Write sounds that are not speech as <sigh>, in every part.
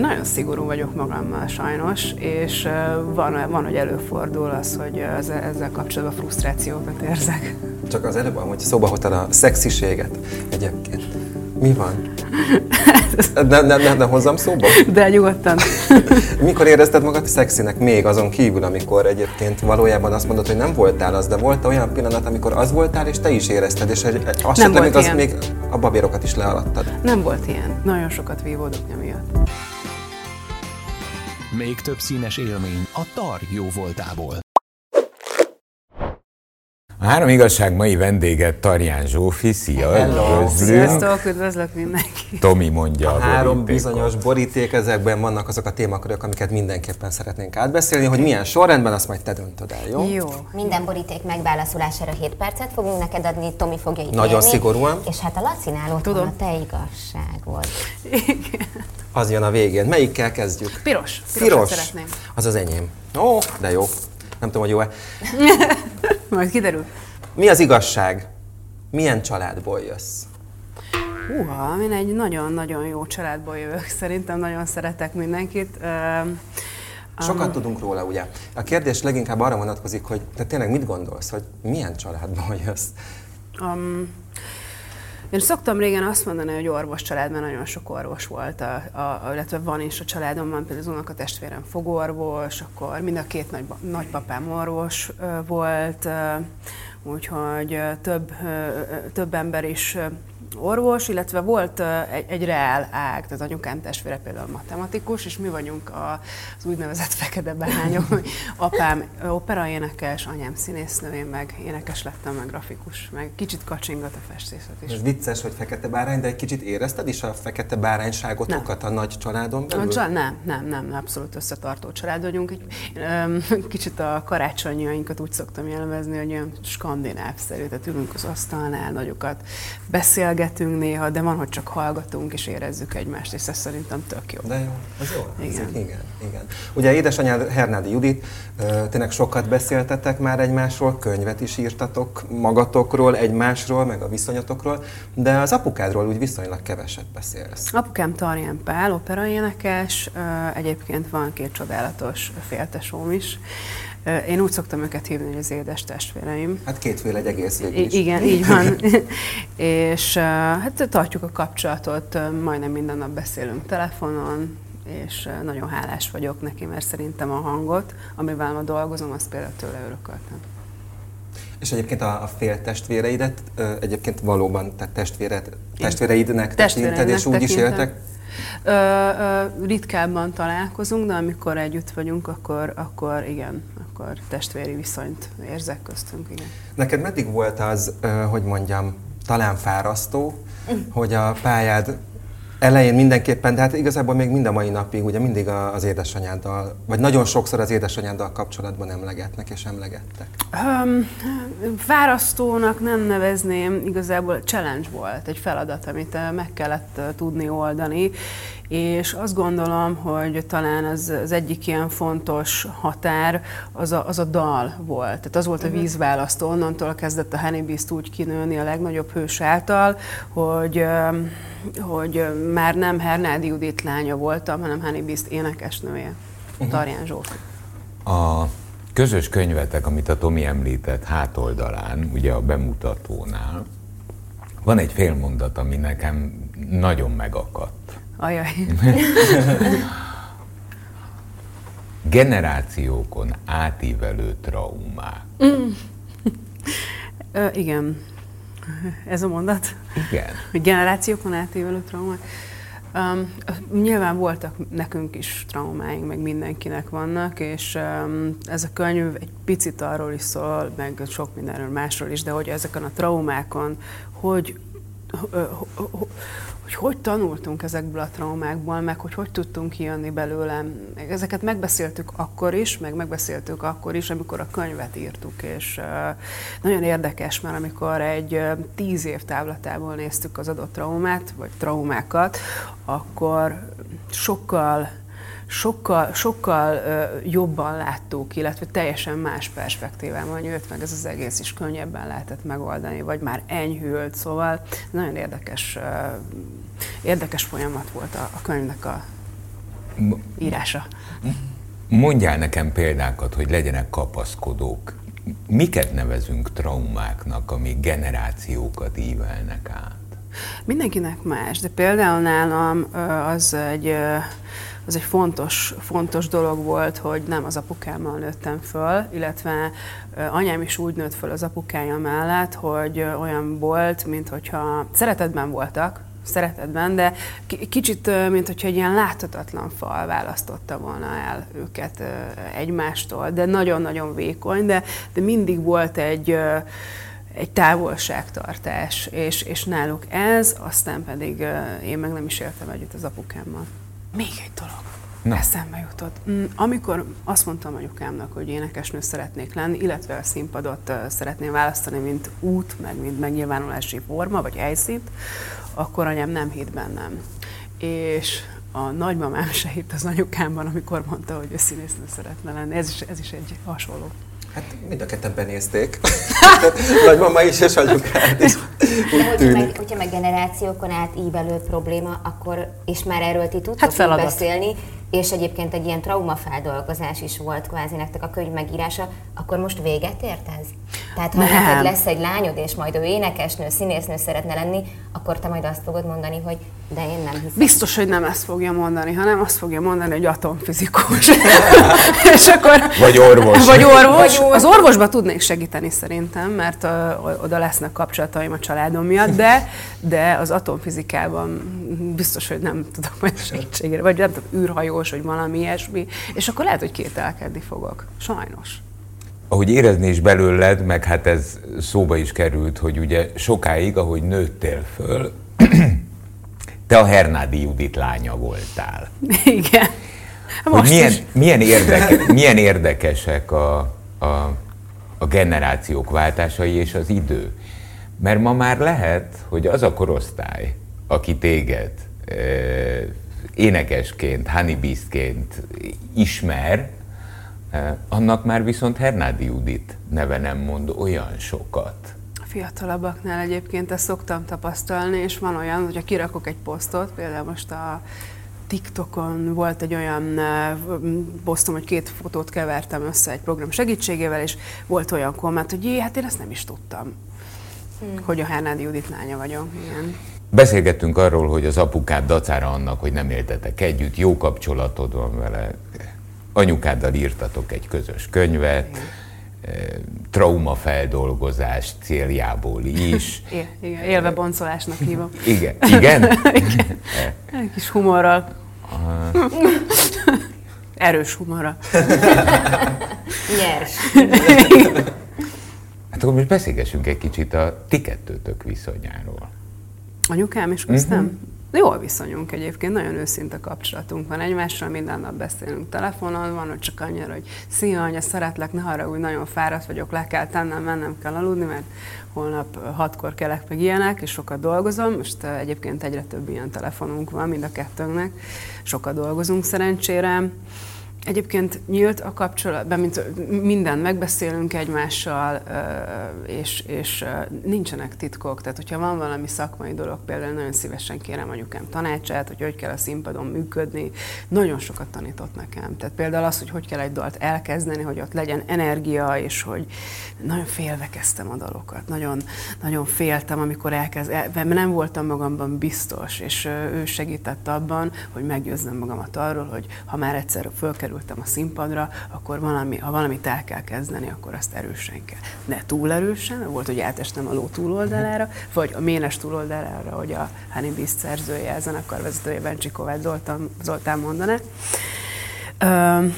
Én nagyon szigorú vagyok magammal sajnos, és van, van hogy előfordul az, hogy ezzel kapcsolatban frusztrációkat érzek. Csak az előbb, hogy szóba hoztad a szexiséget egyébként. Mi van? Ne, ne, ne, ne hozzam szóba? De nyugodtan. Mikor érezted magad szexinek még azon kívül, amikor egyébként valójában azt mondod, hogy nem voltál az, de volt olyan pillanat, amikor az voltál, és te is érezted, és azt nem volt még, az még a babérokat is lealadtad. Nem volt ilyen. Nagyon sokat vívódok emiatt. Még több színes élmény a Tar jó voltából. A három igazság mai vendége Tarján Zsófi, szia, Hello. Sziasztok, üdvözlök mindenki. Tomi mondja a, a három bizonyos boríték, ezekben vannak azok a témakörök, amiket mindenképpen szeretnénk átbeszélni, hogy milyen sorrendben, azt majd te döntöd el, jó? Jó. Minden boríték megválaszolására 7 percet fogunk neked adni, Tomi fogja ítélni. Nagyon szigorúan. És hát a Lacinál ott Tudom. a te igazságod. Igen. Az jön a végén. Melyikkel kezdjük? Piros. Piros. Piros. szeretném. Az az enyém. Ó, de jó. Nem tudom, hogy jó-e. <laughs> <laughs> Majd kiderül. Mi az igazság? Milyen családból jössz? Húha, én egy nagyon-nagyon jó családból jövök. Szerintem nagyon szeretek mindenkit. Sokat um, tudunk róla, ugye? A kérdés leginkább arra vonatkozik, hogy te tényleg mit gondolsz, hogy milyen családból jössz? Um, én szoktam régen azt mondani, hogy orvos családban nagyon sok orvos volt, a, a, illetve van is a családomban, például az testvérem fogorvos, akkor mind a két nagy, nagypapám orvos volt, úgyhogy több, több ember is orvos, illetve volt egy, egy reál ág, tehát anyukám testvére például matematikus, és mi vagyunk az úgynevezett fekete behányok, hogy <laughs> apám operaénekes, anyám színésznő, én meg énekes lettem, meg grafikus, meg kicsit kacsingat a festészet is. Ez vicces, hogy fekete bárány, de egy kicsit érezted is a fekete bárányságotokat nem. a nagy családon belül? A család, nem, nem, nem, abszolút összetartó család vagyunk. Egy, <laughs> kicsit a karácsonyainkat úgy szoktam jellemezni, hogy olyan skandináv-szerű, tehát ülünk az asztalnál, nagyokat beszélgetünk, beszélgetünk néha, de van, hogy csak hallgatunk és érezzük egymást, és ez szerintem tök jó. De jó, az jó. Igen. Ez, igen, igen. Ugye édesanyád Hernádi Judit, tényleg sokat beszéltetek már egymásról, könyvet is írtatok magatokról, egymásról, meg a viszonyatokról, de az apukádról úgy viszonylag keveset beszélsz. Apukám Tarján Pál, operaénekes, egyébként van két csodálatos féltesóm is, én úgy szoktam őket hívni, hogy az édes testvéreim. Hát kétféle egy egész végül is. Igen, így van. <laughs> és hát tartjuk a kapcsolatot, majdnem minden nap beszélünk telefonon, és nagyon hálás vagyok neki, mert szerintem a hangot, amivel ma dolgozom, azt például tőle örököltem. És egyébként a, a fél testvéreidet egyébként valóban te testvéred, testvéreidnek tekinted, és úgy is éltek Ö, ö, ritkábban találkozunk, de amikor együtt vagyunk, akkor, akkor igen, akkor testvéri viszonyt érzek köztünk, igen. Neked meddig volt az, hogy mondjam, talán fárasztó, mm. hogy a pályád elején mindenképpen, de hát igazából még mind a mai napig ugye mindig az édesanyáddal, vagy nagyon sokszor az édesanyáddal kapcsolatban emlegetnek és emlegettek. Um, fárasztónak nem nevezném, igazából challenge volt, egy feladat, amit meg kellett tudni oldani, és azt gondolom, hogy talán az, az egyik ilyen fontos határ az a, az a dal volt. Tehát az volt a mhm. vízválasztó, onnantól kezdett a Honeybee-t úgy kinőni a legnagyobb hős által, hogy, hogy már nem Hernádi Judit lánya voltam, hanem Honeybee énekesnője, uh-huh. Tarján Zsófi. A közös könyvetek, amit a Tomi említett hátoldalán, ugye a bemutatónál, van egy félmondat, ami nekem nagyon megakadt. Ajaj. <laughs> Generációkon átívelő traumák. Mm. Ö, igen. Ez a mondat? Igen. Generációkon átívelő traumák. Um, nyilván voltak nekünk is traumáink, meg mindenkinek vannak, és um, ez a könyv egy picit arról is szól, meg sok mindenről másról is, de hogy ezeken a traumákon, hogy hogy hogy tanultunk ezekből a traumákból, meg hogy hogy tudtunk kijönni belőlem. Ezeket megbeszéltük akkor is, meg megbeszéltük akkor is, amikor a könyvet írtuk, és nagyon érdekes, mert amikor egy tíz év távlatából néztük az adott traumát, vagy traumákat, akkor sokkal sokkal, sokkal jobban láttuk, illetve teljesen más perspektívában jött meg ez az egész, is könnyebben lehetett megoldani, vagy már enyhült, szóval nagyon érdekes, érdekes folyamat volt a, a könyvnek a írása. Mondjál nekem példákat, hogy legyenek kapaszkodók. Miket nevezünk traumáknak, amik generációkat ívelnek át? Mindenkinek más, de például nálam az egy, az egy fontos, fontos dolog volt, hogy nem az apukámmal nőttem föl, illetve anyám is úgy nőtt föl az apukája mellett, hogy olyan volt, mint hogyha szeretetben voltak, szeretetben, de kicsit, mint hogyha egy ilyen láthatatlan fal választotta volna el őket egymástól, de nagyon-nagyon vékony, de, de mindig volt egy egy távolságtartás, és, és náluk ez, aztán pedig én meg nem is éltem együtt az apukámmal. Még egy dolog. Na. Eszembe jutott. Mm, amikor azt mondtam anyukámnak, hogy énekesnő szeretnék lenni, illetve a színpadot szeretném választani, mint út, meg mint megnyilvánulási forma, vagy helyszínt, akkor anyám nem hitt bennem. És a nagymamám se hitt az anyukámban, amikor mondta, hogy ő színésznő szeretne lenni. Ez is, ez is egy hasonló. Hát mind a ketten benézték. <laughs> Nagymama is és anyukát is. hogyha meg, hogyha meg generációkon át ívelő probléma, akkor, és már erről ti tudtok hát beszélni, és egyébként egy ilyen traumafeldolgozás is volt kvázi nektek a könyv megírása, akkor most véget ért ez? Tehát ha neked lesz egy lányod, és majd ő énekesnő, színésznő szeretne lenni, akkor te majd azt fogod mondani, hogy de én nem hiszem. Biztos, hogy nem ezt fogja mondani, hanem azt fogja mondani, hogy atomfizikus. <laughs> és akkor, vagy orvos. Vagy orvos. Vagy Az orvosba tudnék segíteni szerintem, mert uh, oda lesznek kapcsolataim a családom miatt, de, de az atomfizikában biztos, hogy nem tudok majd segítségére, vagy nem tudom, űrhajós, vagy valami ilyesmi, és akkor lehet, hogy kételkedni fogok. Sajnos ahogy érezni is belőled, meg hát ez szóba is került, hogy ugye sokáig, ahogy nőttél föl, <clears throat> te a Hernádi Judit lánya voltál. <laughs> Igen. Most hogy milyen, milyen, érdeke, <laughs> milyen érdekesek a, a, a generációk váltásai és az idő. Mert ma már lehet, hogy az a korosztály, aki téged e, énekesként, honeybistként ismer, e, annak már viszont Hernádi Judit neve nem mond olyan sokat fiatalabbaknál egyébként ezt szoktam tapasztalni, és van olyan, hogyha kirakok egy posztot, például most a TikTokon volt egy olyan posztom, hogy két fotót kevertem össze egy program segítségével, és volt olyan komment, hogy jé, hát én ezt nem is tudtam, hmm. hogy a Hernádi Judit lánya vagyok. Igen. Beszélgettünk arról, hogy az apukád dacára annak, hogy nem éltetek együtt, jó kapcsolatod van vele, anyukáddal írtatok egy közös könyvet, Igen traumafeldolgozás céljából is. <laughs> Igen, élve boncolásnak hívom. <laughs> Igen. Igen? <laughs> Igen. Egy kis humorral. Erős humorral. Nyers. Hát akkor most beszélgessünk egy kicsit a ti kettőtök viszonyáról. Anyukám is köztem? Uh-huh. Jól viszonyunk egyébként, nagyon őszinte kapcsolatunk van egymással, minden nap beszélünk telefonon, van, hogy csak annyira, hogy szia anya, szeretlek, ne haragudj, nagyon fáradt vagyok, le kell tennem, mennem kell aludni, mert holnap hatkor kelek meg ilyenek, és sokat dolgozom. Most egyébként egyre több ilyen telefonunk van, mind a kettőnknek, sokat dolgozunk szerencsére. Egyébként nyílt a kapcsolatban, mint minden megbeszélünk egymással, és, és nincsenek titkok. Tehát, hogyha van valami szakmai dolog, például nagyon szívesen kérem anyukám tanácsát, hogy hogy kell a színpadon működni, nagyon sokat tanított nekem. Tehát például az, hogy hogy kell egy dalt elkezdeni, hogy ott legyen energia, és hogy nagyon félve kezdtem a dalokat. Nagyon, nagyon féltem, amikor elkezd, mert nem voltam magamban biztos, és ő segített abban, hogy meggyőzzem magamat arról, hogy ha már egyszer fölkerül kerültem a színpadra, akkor valami, ha valamit el kell kezdeni, akkor azt erősen kell. Ne túl erősen, volt, hogy átestem a ló túloldalára, vagy a ménes túloldalára, hogy a Honey Beast szerzője, a zenekar vezetője Bencsi Kovács Zoltán, Zoltán mondaná.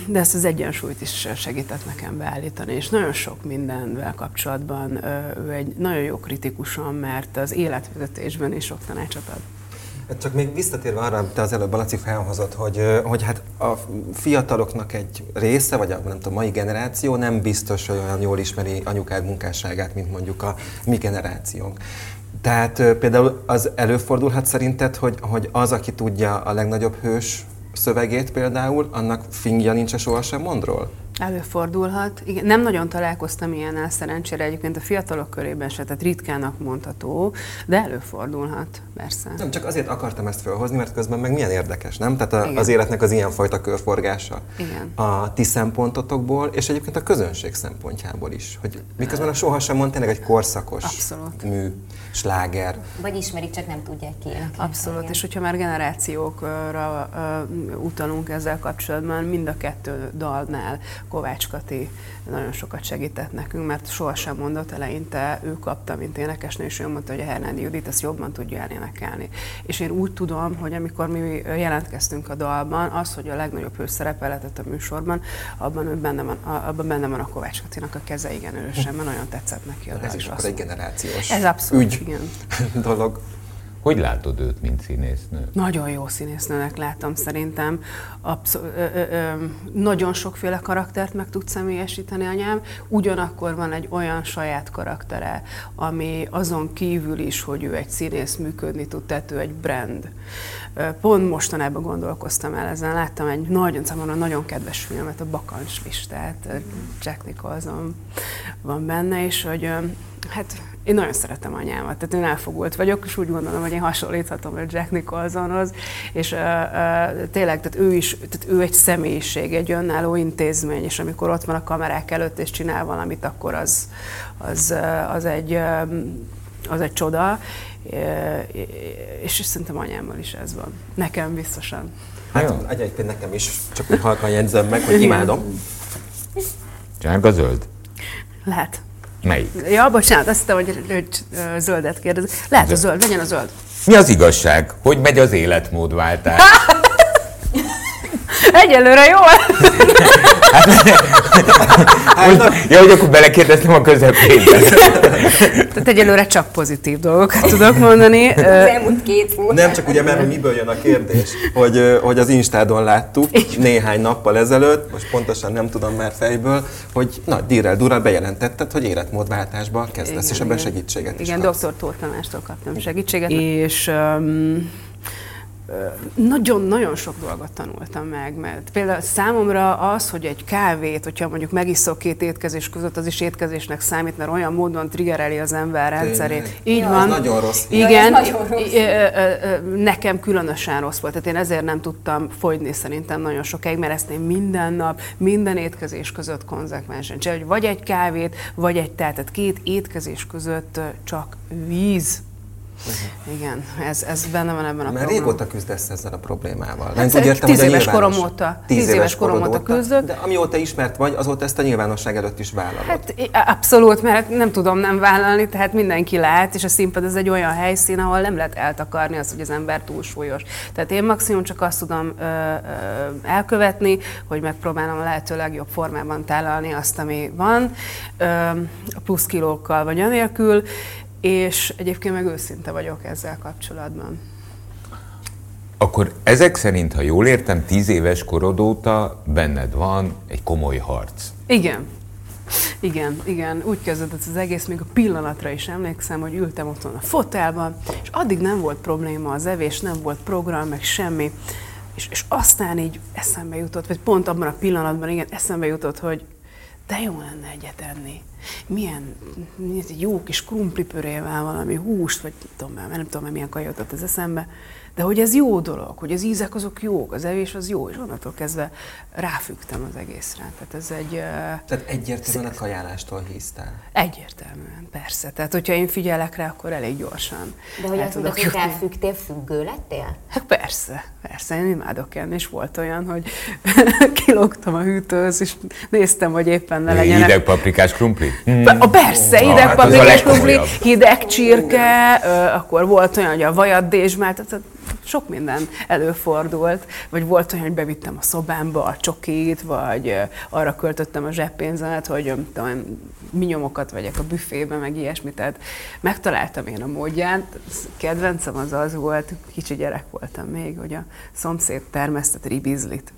De ezt az egyensúlyt is segített nekem beállítani, és nagyon sok mindenvel kapcsolatban ő egy nagyon jó kritikusom, mert az életvezetésben is sok tanácsot ad. Hát csak még visszatérve arra, amit az előbb Laci felhozott, hogy, hogy hát a fiataloknak egy része, vagy a nem tudom, mai generáció nem biztos, hogy olyan jól ismeri anyukád munkásságát, mint mondjuk a mi generációnk. Tehát például az előfordulhat szerinted, hogy, hogy az, aki tudja a legnagyobb hős szövegét például, annak fingja nincs sohasem mondról? Előfordulhat. Igen, nem nagyon találkoztam ilyennel szerencsére, egyébként a fiatalok körében se, tehát ritkának mondható, de előfordulhat, persze. Nem, csak azért akartam ezt felhozni, mert közben meg milyen érdekes, nem? Tehát a, az életnek az ilyenfajta körforgása. Igen. A ti szempontotokból, és egyébként a közönség szempontjából is. Hogy miközben a sohasem mond tényleg egy korszakos Abszolút. mű, sláger. Vagy ismerik, csak nem tudják ki. Abszolút, és hogyha már generációkra utalunk ezzel kapcsolatban, mind a kettő dalnál Kovács Kati nagyon sokat segített nekünk, mert sohasem mondott eleinte, ő kapta, mint énekesnő, és ő mondta, hogy a Hernádi Judit ezt jobban tudja elénekelni. És én úgy tudom, hogy amikor mi jelentkeztünk a dalban, az, hogy a legnagyobb hőszerepe lehetett a műsorban, abban, ő benne van, abban benne van a Kovács Katinak a keze igen erősen, mert nagyon tetszett neki a Ez is akkor egy generációs Ez abszolút, ügy igen. <laughs> dolog. Hogy látod őt, mint színésznő? Nagyon jó színésznőnek látom szerintem. Abszol- ö, ö, ö, nagyon sokféle karaktert meg tud személyesíteni anyám, ugyanakkor van egy olyan saját karaktere, ami azon kívül is, hogy ő egy színész működni tud, tehát ő egy brand. Pont mostanában gondolkoztam el ezen, láttam egy nagyon, számomra nagyon kedves filmet, a Bakancs listát, Jack Nicholson van benne, és hogy hát én nagyon szeretem anyámat, tehát én elfogult vagyok, és úgy gondolom, hogy én hasonlíthatom a Jack Nicholsonhoz, és uh, uh, tényleg, tehát ő is, tehát ő egy személyiség, egy önálló intézmény, és amikor ott van a kamerák előtt, és csinál valamit, akkor az, az, uh, az egy, um, az egy csoda, és szerintem anyámmal is ez van. Nekem biztosan. Hát egyébként nekem is, csak úgy halkan jegyzem meg, hogy imádom. Sárga zöld? Lehet. Melyik? Ja, bocsánat, azt hittem, hogy, hogy zöldet kérdez. Lehet a zöld, legyen a zöld. Mi az igazság? Hogy megy az életmódváltás? <laughs> Egyelőre jól. <laughs> Hogy, ja, hogy akkor belekérdeztem a közepébe. Tehát egyelőre csak pozitív dolgokat tudok mondani. Elmúlt két hónap. Nem csak ugye, mert miből jön a kérdés, hogy, hogy az Instádon láttuk néhány nappal ezelőtt, most pontosan nem tudom már fejből, hogy na, Dirrel Durral bejelentetted, hogy életmódváltásba kezdesz, és ebben segítséget is Igen, kapsz. dr. Tóth Tamástól kaptam segítséget. És um, nagyon-nagyon sok dolgot tanultam meg, mert például számomra az, hogy egy kávét, hogyha mondjuk megiszok két étkezés között, az is étkezésnek számít, mert olyan módon triggereli az ember rendszerét. Így Jaj, van. nagyon rossz Igen, nagyon rossz. nekem különösen rossz volt, tehát én ezért nem tudtam fogyni szerintem nagyon sokáig, mert ezt én minden nap, minden étkezés között konzekvensen csinálom, hogy vagy egy kávét, vagy egy tehát két étkezés között csak víz. Igen, ez, ez benne van ebben a Mert programban. régóta küzdesz ezzel a problémával. Hát Nem úgy értem, tíz éves korom óta. Tíz, Tíz éves korom óta küzdök. De amióta ismert vagy, azóta ezt a nyilvánosság előtt is vállalod. Hát abszolút, mert nem tudom nem vállalni, tehát mindenki lát, és a színpad ez egy olyan helyszín, ahol nem lehet eltakarni azt, hogy az ember túlsúlyos. Tehát én maximum csak azt tudom ö, ö, elkövetni, hogy megpróbálom a lehető legjobb formában tálalni azt, ami van, ö, a plusz kilókkal vagy anélkül, és egyébként meg őszinte vagyok ezzel kapcsolatban. Akkor ezek szerint, ha jól értem, tíz éves korod óta benned van egy komoly harc. Igen. Igen, igen, úgy kezdődött az egész, még a pillanatra is emlékszem, hogy ültem otthon a fotelban, és addig nem volt probléma az evés, nem volt program, meg semmi. És, és aztán így eszembe jutott, vagy pont abban a pillanatban, igen, eszembe jutott, hogy de jó lenne egyet enni. Milyen, milyen egy jó kis krumplipörével valami húst, vagy tudom, már, nem tudom, milyen kaja jutott az eszembe, de hogy ez jó dolog, hogy az ízek azok jók, az evés az jó, és onnantól kezdve ráfügtem az egészre. Tehát ez egy... Tehát egyértelműen a kajálástól hisztál. Egyértelműen, persze. Tehát, hogyha én figyelek rá, akkor elég gyorsan. De hogy el azt tudok mondod, hogy ráfügtél, függő lettél? Hát persze, persze, én imádok enni, és volt olyan, hogy <laughs> kilógtam a hűtőhöz, és néztem, hogy éppen ne legyenek. Hideg paprikás krumpli? Pe- a persze, Ah, hideg hát paprikás krumpli, hideg csirke, akkor volt olyan, hogy a vajat dézsmált, tehát sok minden előfordult, vagy volt olyan, hogy bevittem a szobámba a csokit, vagy arra költöttem a zseppénzemet, hogy tudom, minyomokat vegyek a büfébe, meg ilyesmit, tehát megtaláltam én a módját. Kedvencem az az volt, kicsi gyerek voltam még, hogy a szomszéd termesztett ribizlit.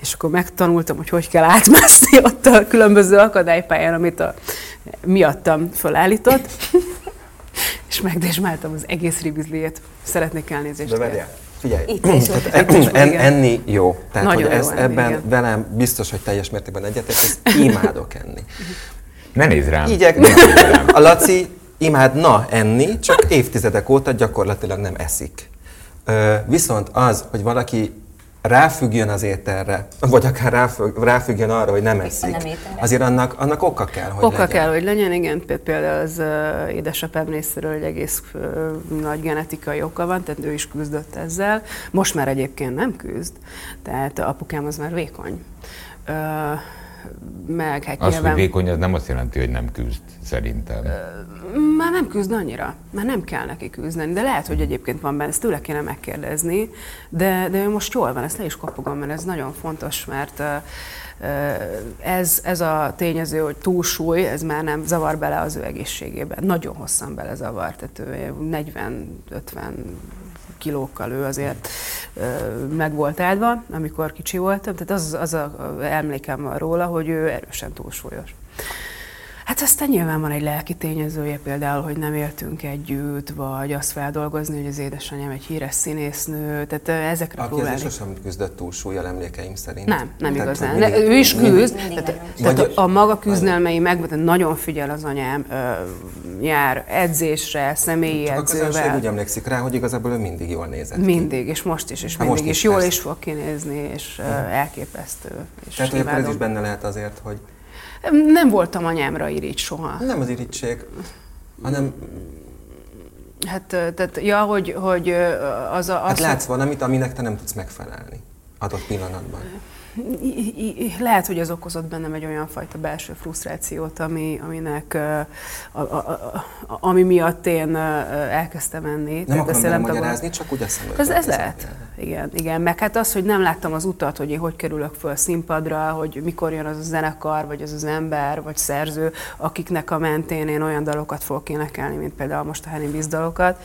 És akkor megtanultam, hogy hogy kell átmászni ott a különböző akadálypályán, amit a, miattam fölállított. És megdésmáltam az egész ribizliét. Szeretnék elnézést. De várjál, Figyelj, Itt is, <clears throat> en, enni jó. Tehát, Nagyon hogy jó ez, enni, ebben igen. velem biztos, hogy teljes mértékben egyetértesz, imádok enni. Ne nézz rám. Igyek, Ne nézz rám. <clears throat> a Laci imádna enni, csak évtizedek óta gyakorlatilag nem eszik. Viszont az, hogy valaki ráfüggjön az ételre, vagy akár ráfügg, ráfüggjön arra, hogy nem eszik, nem ételre. azért annak, annak oka kell, hogy Oka legyen. kell, hogy legyen, igen, pé- például az uh, édesapám részéről egy egész uh, nagy genetikai oka van, tehát ő is küzdött ezzel. Most már egyébként nem küzd, tehát apukám az már vékony. Uh, meg hát Az, nyilván... hogy vékony, az nem azt jelenti, hogy nem küzd, szerintem. Már nem küzd annyira, már nem kell neki küzdeni, de lehet, hogy egyébként van benne, ezt tőle kéne megkérdezni, de, de ő most jól van, ezt le is kopogom, mert ez nagyon fontos, mert ez, ez a tényező, hogy túlsúly, ez már nem zavar bele az ő egészségében. Nagyon hosszan bele zavar, tehát ő 40-50 kilókkal ő azért meg volt áldva, amikor kicsi voltam, tehát az, az a emlékem róla, hogy ő erősen túlsúlyos. Hát aztán nyilván van egy lelki tényezője, például, hogy nem éltünk együtt, vagy azt feldolgozni, hogy az édesanyám egy híres színésznő, tehát ezekre Aki próbálni. azért sosem küzdött túlsúlyjal emlékeim szerint. Nem, nem Tehát, igazán. hogy De mindig- ő is küzd, mindig tehát, nagyon. tehát Vagy- a maga küzdelmei meg, nagyon figyel az anyám, ö, jár edzésre, személyi Csak a edzővel. úgy emlékszik rá, hogy igazából ő mindig jól nézett ki. Mindig, és most is, és Hát mindig most is, is, jól persze. is fog kinézni, és uh, elképesztő. És Tehát, hogy akkor ez is benne lehet azért, hogy Nem voltam anyámra irigy soha. nem az irítség, hanem Hát, tehát, ja, hogy, hogy az a... Az, hát látsz valamit, aminek te nem tudsz megfelelni adott pillanatban. Lehet, hogy ez okozott bennem egy olyan fajta belső frusztrációt, ami, aminek, a, a, a, ami miatt én elkezdtem enni. Nem akarom ezt bele nem tudom- magyarázni, csak úgy eszembe Ez, ez lehet. Igen, igen. Meg hát az, hogy nem láttam az utat, hogy én hogy kerülök föl színpadra, hogy mikor jön az a zenekar, vagy az az ember, vagy szerző, akiknek a mentén én olyan dalokat fogok énekelni, mint például most a Henning Biss dalokat.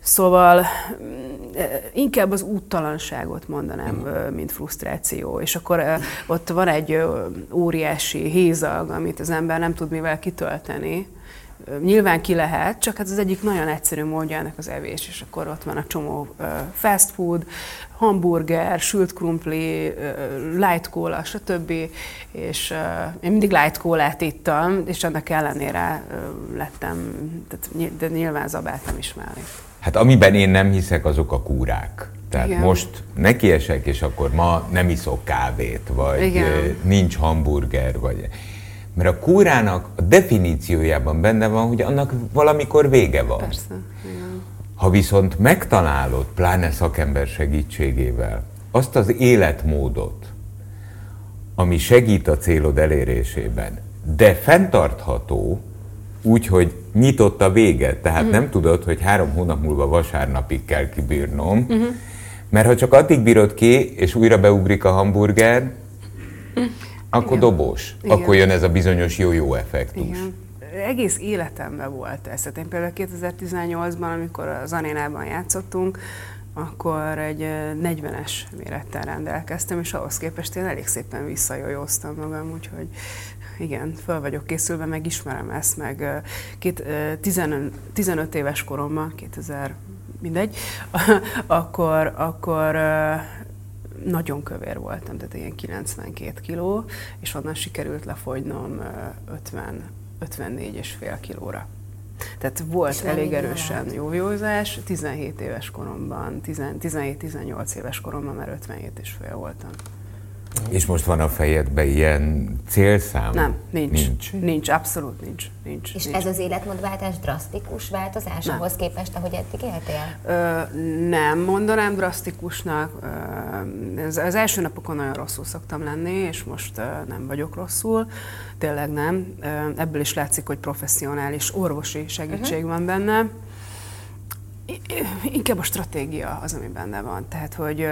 Szóval mm, inkább az úttalanságot mondanám, ö, mint frusztráció. És akkor ott van egy óriási hézag, amit az ember nem tud mivel kitölteni. Nyilván ki lehet, csak hát az egyik nagyon egyszerű módja ennek az evés, és akkor ott van a csomó fast food, hamburger, sült krumpli, light cola, stb. És én mindig light colát ittam, és ennek ellenére lettem, tehát, de nyilván zabáltam is mellé. Hát amiben én nem hiszek, azok a kúrák. Tehát Igen. Most nekiesek, és akkor ma nem iszok kávét, vagy Igen. nincs hamburger, vagy... Mert a kúrának a definíciójában benne van, hogy annak valamikor vége van. Persze. Igen. Ha viszont megtalálod, pláne szakember segítségével, azt az életmódot, ami segít a célod elérésében, de fenntartható, úgyhogy nyitott a vége, tehát nem tudod, hogy három hónap múlva vasárnapig kell kibírnom, mert ha csak addig bírod ki, és újra beugrik a hamburger, akkor dobós. Igen. Akkor jön ez a bizonyos jó-jó effektus. Igen. Egész életemben volt ez. Tehát én például 2018-ban, amikor az arénában játszottunk, akkor egy ö, 40-es mérettel rendelkeztem, és ahhoz képest én elég szépen visszajójóztam magam, úgyhogy igen, föl vagyok készülve, meg ismerem ezt, meg két, ö, 15, 15 éves koromban, 2000, mindegy, <laughs> akkor, akkor nagyon kövér voltam, tehát ilyen 92 kiló, és onnan sikerült lefogynom ö, 50, 54 és fél kilóra. Tehát volt És elég erősen jójózás, 17 éves koromban, 10 17-18 éves koromban már 57 és fél voltam. És most van a fejedben ilyen célszám? Nem, nincs. Nincs. Nincs, abszolút nincs. nincs, És nincs. ez az életmódváltás drasztikus változás Nem. ahhoz képest, ahogy eddig éltél? Ö, nem mondanám drasztikusnak. Ö, ez, az első napokon nagyon rosszul szoktam lenni, és most ö, nem vagyok rosszul. Tényleg nem. Ö, ebből is látszik, hogy professzionális orvosi segítség uh-huh. van benne. Inkább a stratégia az, ami benne van. Tehát, hogy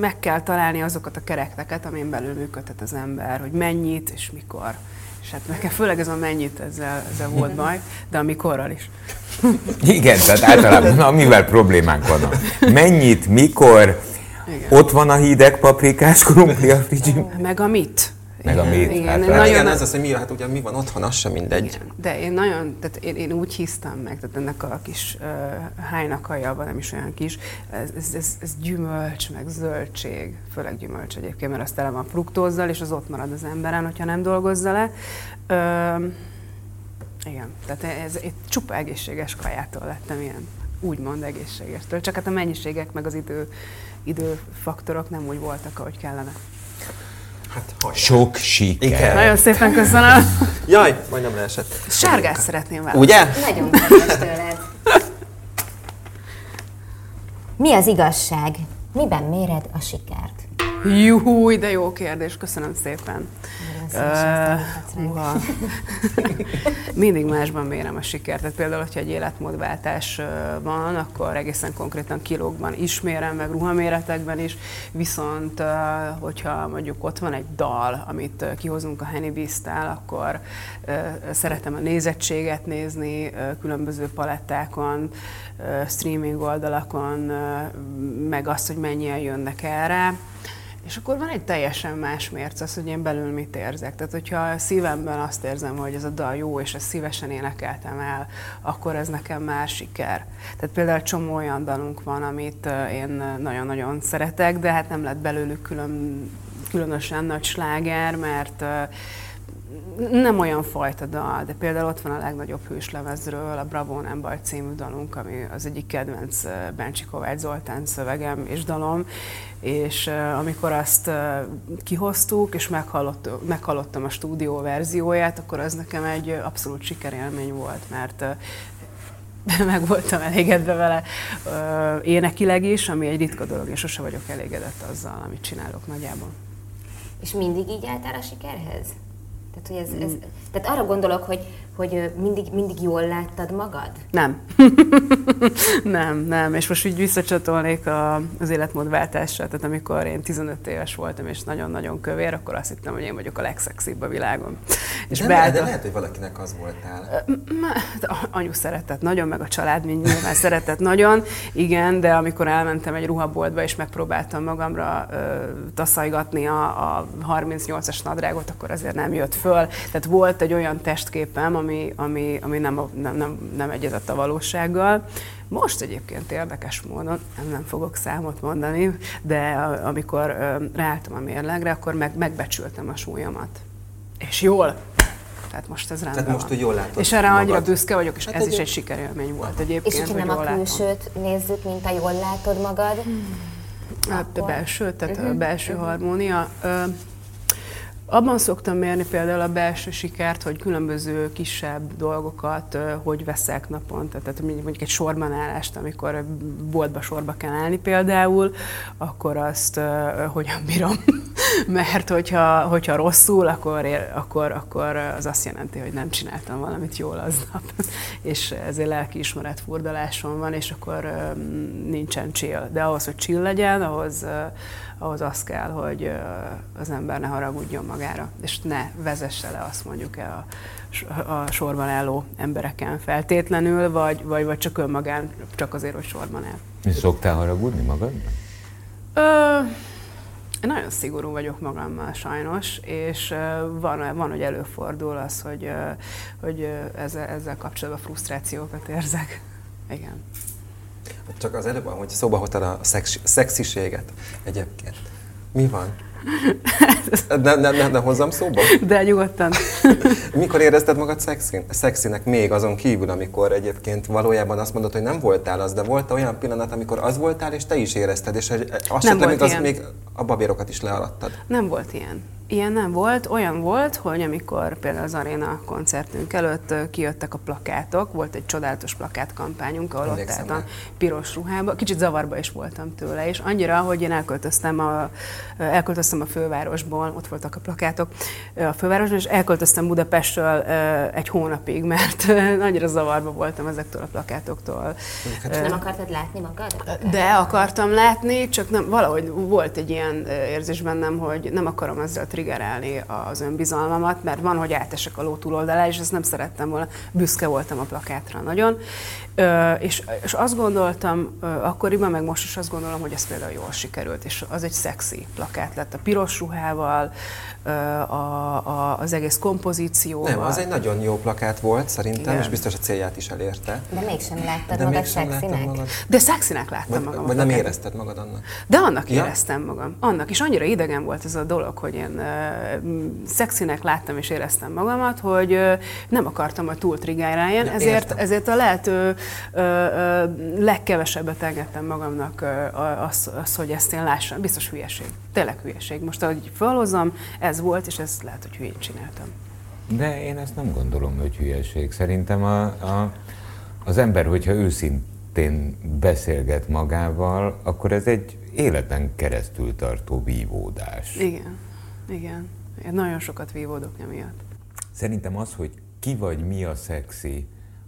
meg kell találni azokat a kerekteket, amin belül működhet az ember, hogy mennyit és mikor. És hát nekem főleg ez a mennyit, ezzel, ezzel volt baj, de a mikorral is. Igen, tehát általában amivel problémánk van. Mennyit, mikor, Igen. ott van a hideg paprikás krumpli a frigim. Meg a mit. Meg a Igen, mét igen. Hát Nagyon- igen, ez az, hogy mi, hát ugye mi van otthon, az sem mindegy. Igen, de én nagyon, tehát én, én úgy hisztem meg, tehát ennek a kis uh, hájnak hajjában nem is olyan kis, ez, ez, ez, ez gyümölcs, meg zöldség, főleg gyümölcs egyébként, mert az tele van fruktózzal, és az ott marad az emberen, hogyha nem dolgozza le. Uh, igen, tehát ez, ez csupa egészséges kajától lettem ilyen, úgymond egészségestől, csak hát a mennyiségek meg az idő, időfaktorok nem úgy voltak, ahogy kellene. Hát, hajrá. Sok siker. Igen. Nagyon szépen köszönöm. Jaj, majdnem leesett. Sárgát szeretném válni. Ugye? Nagyon <laughs> kedves tőled. Mi az igazság? Miben méred a sikert? Juhú, de jó kérdés, köszönöm szépen. Uh. <laughs> Mindig másban mérem a sikert. Tehát például, hogyha egy életmódváltás van, akkor egészen konkrétan kilókban is mérem, meg ruhaméretekben is. Viszont, hogyha mondjuk ott van egy dal, amit kihozunk a Henny Beast-tel, akkor szeretem a nézettséget nézni különböző palettákon, streaming oldalakon, meg azt, hogy mennyien jönnek erre. És akkor van egy teljesen más mérce, az, hogy én belül mit érzek. Tehát, hogyha a szívemben azt érzem, hogy ez a dal jó, és ezt szívesen énekeltem el, akkor ez nekem már siker. Tehát például csomó olyan dalunk van, amit én nagyon-nagyon szeretek, de hát nem lett belőlük külön, különösen nagy sláger, mert ö, nem olyan fajta dal, de például ott van a legnagyobb hőslemezről, a Bravo Nem Baj című dalunk, ami az egyik kedvenc Bencsi Kovács Zoltán szövegem és dalom, és amikor azt kihoztuk, és meghallott, meghallottam a stúdió verzióját, akkor az nekem egy abszolút sikerélmény volt, mert <laughs> meg voltam elégedve vele énekileg is, ami egy ritka dolog, és sose vagyok elégedett azzal, amit csinálok nagyjából. És mindig így álltál a sikerhez? Tehát, hogy ez, Mm. ez, tehát arra gondolok, hogy, hogy mindig, mindig jól láttad magad? Nem. <laughs> nem, nem. És most így visszacsatolnék a, az életmódváltásra. Tehát amikor én 15 éves voltam, és nagyon-nagyon kövér, akkor azt hittem, hogy én vagyok a legszexibb a világon. És de, beállt de lehet, hogy valakinek az voltál. Hát Anyu szeretett nagyon, meg a család mind nyilván szeretett nagyon, igen, de amikor elmentem egy ruhaboltba és megpróbáltam magamra ö, taszajgatni a, a 38-as nadrágot, akkor azért nem jött föl. Tehát volt egy olyan testképem, ami, ami, ami nem, a- nem, nem, nem egyezett a valósággal. Most egyébként érdekes módon, nem, nem fogok számot mondani, de amikor ráálltam a mérlegre, akkor meg, megbecsültem a súlyomat. És jól. Tehát most ez rendben most, van. hogy jól látod És erre magad. annyira büszke vagyok, és Hát ez is egy- sikerélmény volt És egyébként, hogyha hogy nem a látom. külsőt nézzük, mint a jól látod magad, Hát a akkor- belső, tehát a belső harmónia. Ö, Abban szoktam mérni például a belső sikert, hogy különböző kisebb dolgokat hogy veszek naponta. Tehát mondjuk egy sorban állást, amikor boltba sorba kell állni például, akkor azt hogyan bírom. <laughs> Mert hogyha, hogyha rosszul, akkor, akkor, akkor az azt jelenti, hogy nem csináltam valamit jól aznap. <laughs> és ezért lelkiismeret furdalásom van, és akkor nincsen chill. De ahhoz, hogy chill legyen, ahhoz, ahhoz az kell, hogy az ember ne haragudjon magára, és ne vezesse le azt mondjuk el a, a sorban álló embereken feltétlenül, vagy, vagy, vagy csak önmagán, csak azért, hogy sorban áll. És Szoktál haragudni magad? Ö, én nagyon szigorú vagyok magammal sajnos, és van, van, hogy előfordul az, hogy, hogy ezzel, ezzel kapcsolatban frusztrációkat érzek. Igen. Csak az előbb, hogy szóba hoztad a szex, szexiséget egyébként. Mi van? <laughs> Nem, nem, nem, nem hozzam szóba? De nyugodtan. <laughs> Mikor érezted magad szexin, szexinek még azon kívül, amikor egyébként valójában azt mondod, hogy nem voltál az, de volt olyan pillanat, amikor az voltál, és te is érezted, és azt Nem volt még, az még a babérokat is lealadtad. Nem volt ilyen. Ilyen nem volt. Olyan volt, hogy amikor például az aréna koncertünk előtt kijöttek a plakátok, volt egy csodálatos plakátkampányunk, ahol ott álltam piros ruhába. Kicsit zavarba is voltam tőle, és annyira, hogy én elköltöztem a, elköltöztem a fővárosból, ott voltak a plakátok a fővárosban, és elköltöztem Budapestről egy hónapig, <laughs> mert annyira zavarba voltam ezektől a plakátoktól. és nem akartad látni magad? De akartam látni, csak nem, valahogy volt egy ilyen érzés bennem, hogy nem akarom ezzel triggerelni az önbizalmamat, mert van, hogy átesek a ló túloldalára, és ezt nem szerettem volna, büszke voltam a plakátra nagyon. Ö, és, és azt gondoltam ö, akkoriban, meg most is azt gondolom, hogy ez például jól sikerült, és az egy szexi plakát lett a piros ruhával, ö, a, a, az egész kompozícióval. Nem, az egy nagyon jó plakát volt szerintem, Igen. és biztos a célját is elérte. De mégsem láttad De magad mégsem szexinek? magad. De szexinek láttam Vagy, magam. vagy nem érezted magad annak? De annak Ja? éreztem magam. Annak is annyira idegen volt ez a dolog, hogy én szexinek láttam és éreztem magamat, hogy nem akartam, hogy túl triggeráljen, ezért, ezért a lehető legkevesebbet engedtem magamnak az, az, hogy ezt én lássam. Biztos hülyeség. Tényleg hülyeség. Most ahogy felhozom, ez volt, és ezt lehet, hogy hülyén csináltam. De én ezt nem gondolom, hogy hülyeség. Szerintem a, a, az ember, hogyha őszintén beszélget magával, akkor ez egy életen keresztül tartó vívódás. Igen. Igen. Én nagyon sokat vívódok emiatt. Szerintem az, hogy ki vagy mi a szexi,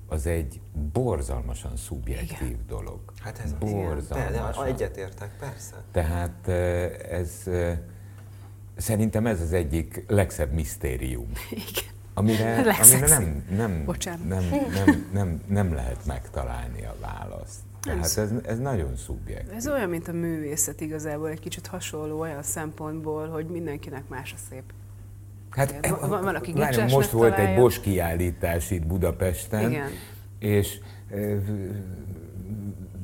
az egy borzalmasan szubjektív Igen. dolog. Hát ez az. borzalmasan. De, de egyetértek, persze. Tehát eh, ez szerintem ez az egyik legszebb misztérium. Igen. Amire, amire nem, nem, nem, nem, nem, nem lehet megtalálni a választ. Nem szó- ez, ez nagyon szubjektív. Ez olyan, mint a művészet igazából, egy kicsit hasonló olyan szempontból, hogy mindenkinek más a szép. Hát van- van, aki most volt egy találja. Bosch kiállítás itt Budapesten, Igen. és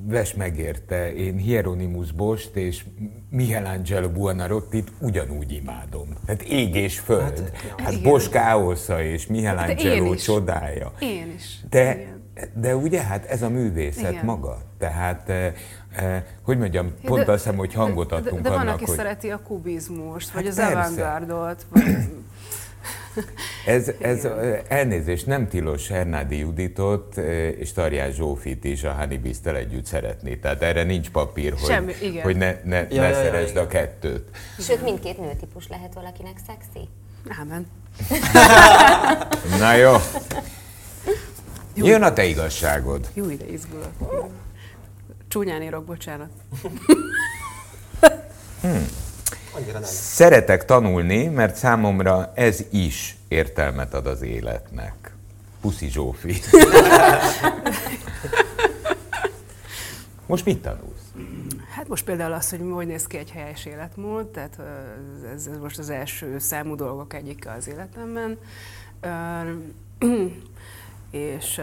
Ves megérte, én Hieronymus Bost és Michelangelo Buonarrottit ugyanúgy imádom. Tehát ég és föld. Hát, hát. Bosch káosza és Michelangelo is. csodája. Én is. De, Igen. De ugye hát ez a művészet Igen. maga. Tehát, eh, eh, hogy mondjam, pont azt hiszem, hogy hangot de, adtunk de, de van, annak, aki hogy szereti a kubizmust, vagy Hát az persze. avantgardot. Vagy... <clears throat> ez, ez eh, elnézést, nem tilos Hernádi Juditot eh, és Tarján Zsófit is a Honeybee-tel együtt szeretni. Tehát erre nincs papír, hogy, Semmi, igen. hogy ne, ne, Ja, ne ja, ja, szeresd igen. a kettőt. Sőt, mindkét nőtípus lehet valakinek szexi. Ámen. <laughs> Na jó. Jön a te igazságod. Jó ide izgulok. Csúnyán írok, bocsánat. Nem. Szeretek tanulni, mert számomra ez is értelmet ad az életnek. Puszi Zsófi. Most mit tanulsz? Hát most például az, hogy hogy néz ki egy helyes életmód, tehát ez, ez most az első számú dolgok egyike az életemben. És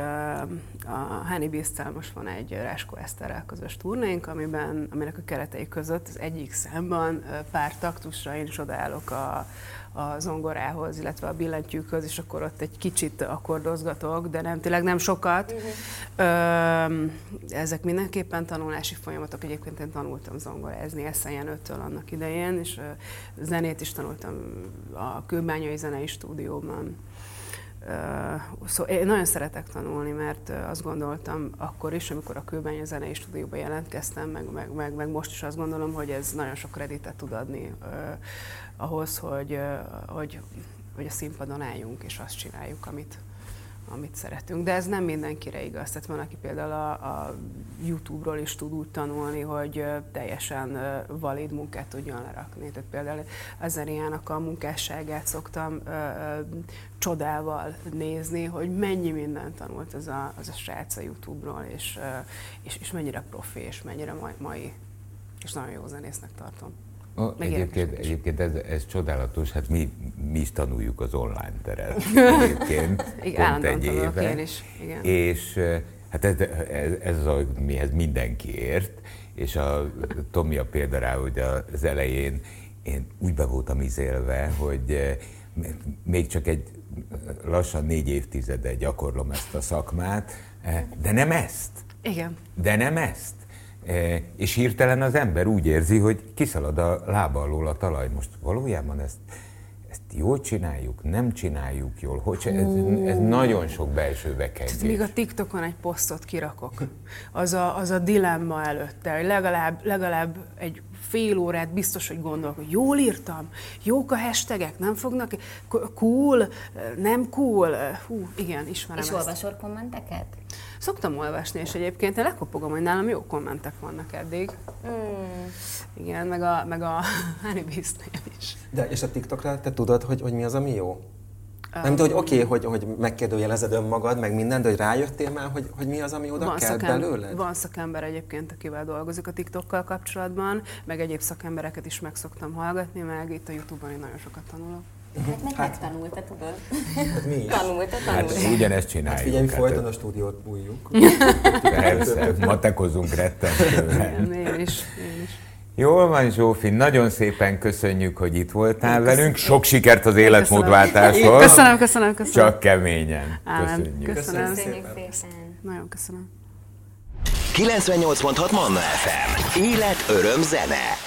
a Honey Beast-tel most van egy Ráskó Eszterrel közös turnénk, amiben, aminek a keretei között az egyik számban pár taktusra én is odaállok a, a zongorához, illetve a billentyűkhöz, és akkor ott egy kicsit akkordozgatok, de nem, tényleg nem sokat. Ö, ezek mindenképpen tanulási folyamatok. Egyébként én tanultam zongorázni Eszenyenőtől annak idején, és zenét is tanultam a Kőbányai Zenei Stúdióban. Uh, szóval én nagyon szeretek tanulni, mert azt gondoltam akkor is, amikor a Kőbánya zenei stúdióba jelentkeztem, meg, meg, meg, meg most is azt gondolom, hogy ez nagyon sok kreditet tud adni uh, ahhoz, hogy, uh, hogy, hogy a színpadon álljunk és azt csináljuk, amit, amit szeretünk. De ez nem mindenkire igaz. Tehát van, aki például a, a YouTube-ról is tud úgy tanulni, hogy teljesen valid munkát tudjon lerakni. Tehát például Azeriának a munkásságát szoktam ö, ö, csodával nézni, hogy mennyi mindent tanult az a, az a srác a YouTube-ról, és, ö, és, és mennyire profi, és mennyire mai, mai és nagyon jó zenésznek tartom. Meg egyébként egyébként ez, ez csodálatos, hát mi, mi is tanuljuk az online teret <laughs> egyébként, Igen, pont egy éve. én is, igen. És hát ez, ez, ez az, mihez mindenki ért, és a Tomi a példa rá, hogy az elején én úgy be voltam izélve, hogy még csak egy lassan négy évtizede gyakorlom ezt a szakmát, de nem ezt. Igen. De nem ezt. E, és hirtelen az ember úgy érzi, hogy kiszalad a lába alól a talaj. Most valójában ezt, ezt jól csináljuk, nem csináljuk jól. Hogy se- ez, ez nagyon sok belső bekezdés. még a TikTokon egy posztot kirakok, az a, az a dilemma előtte, hogy legalább, legalább egy fél órát biztos, hogy gondolok, hogy jól írtam, jók a hashtagek, nem fognak, cool, nem cool, hú, igen, ismerem És ezt. olvasol kommenteket? Szoktam olvasni, és egyébként én lekopogom, hogy nálam jó kommentek vannak eddig. Mm. Igen, meg a, meg a <laughs> Honeybeast-nél is. De és a TikTokra te tudod, hogy, hogy mi az, ami jó? Nem tudom, hogy oké, okay, hogy, hogy megkérdőjelezed önmagad, meg minden, de hogy rájöttél már, hogy, hogy mi az, ami oda Van, kell szakem, belőled? van szakember egyébként, akivel dolgozik a TikTokkal kapcsolatban, meg egyéb szakembereket is meg szoktam hallgatni, meg itt a Youtube-on én nagyon sokat tanulok. Hát meg megtanulta, tudod? Hát mi is? Tanulta, Hát tanulta. ugyanezt csináljuk. Hát figyelj, mi hát, folyton a stúdiót bújjuk. Persze, matekozunk rettentően. Én is, én is. Jól van, Zsófi, nagyon szépen köszönjük, hogy itt voltál velünk. Sok sikert az életmódváltáshoz. Köszönöm, köszönöm, köszönöm. Csak keményen. Köszönjük. Köszönöm. Köszönjük szépen. Nagyon köszönöm. 98.6 Manna FM. Élet, öröm, zene.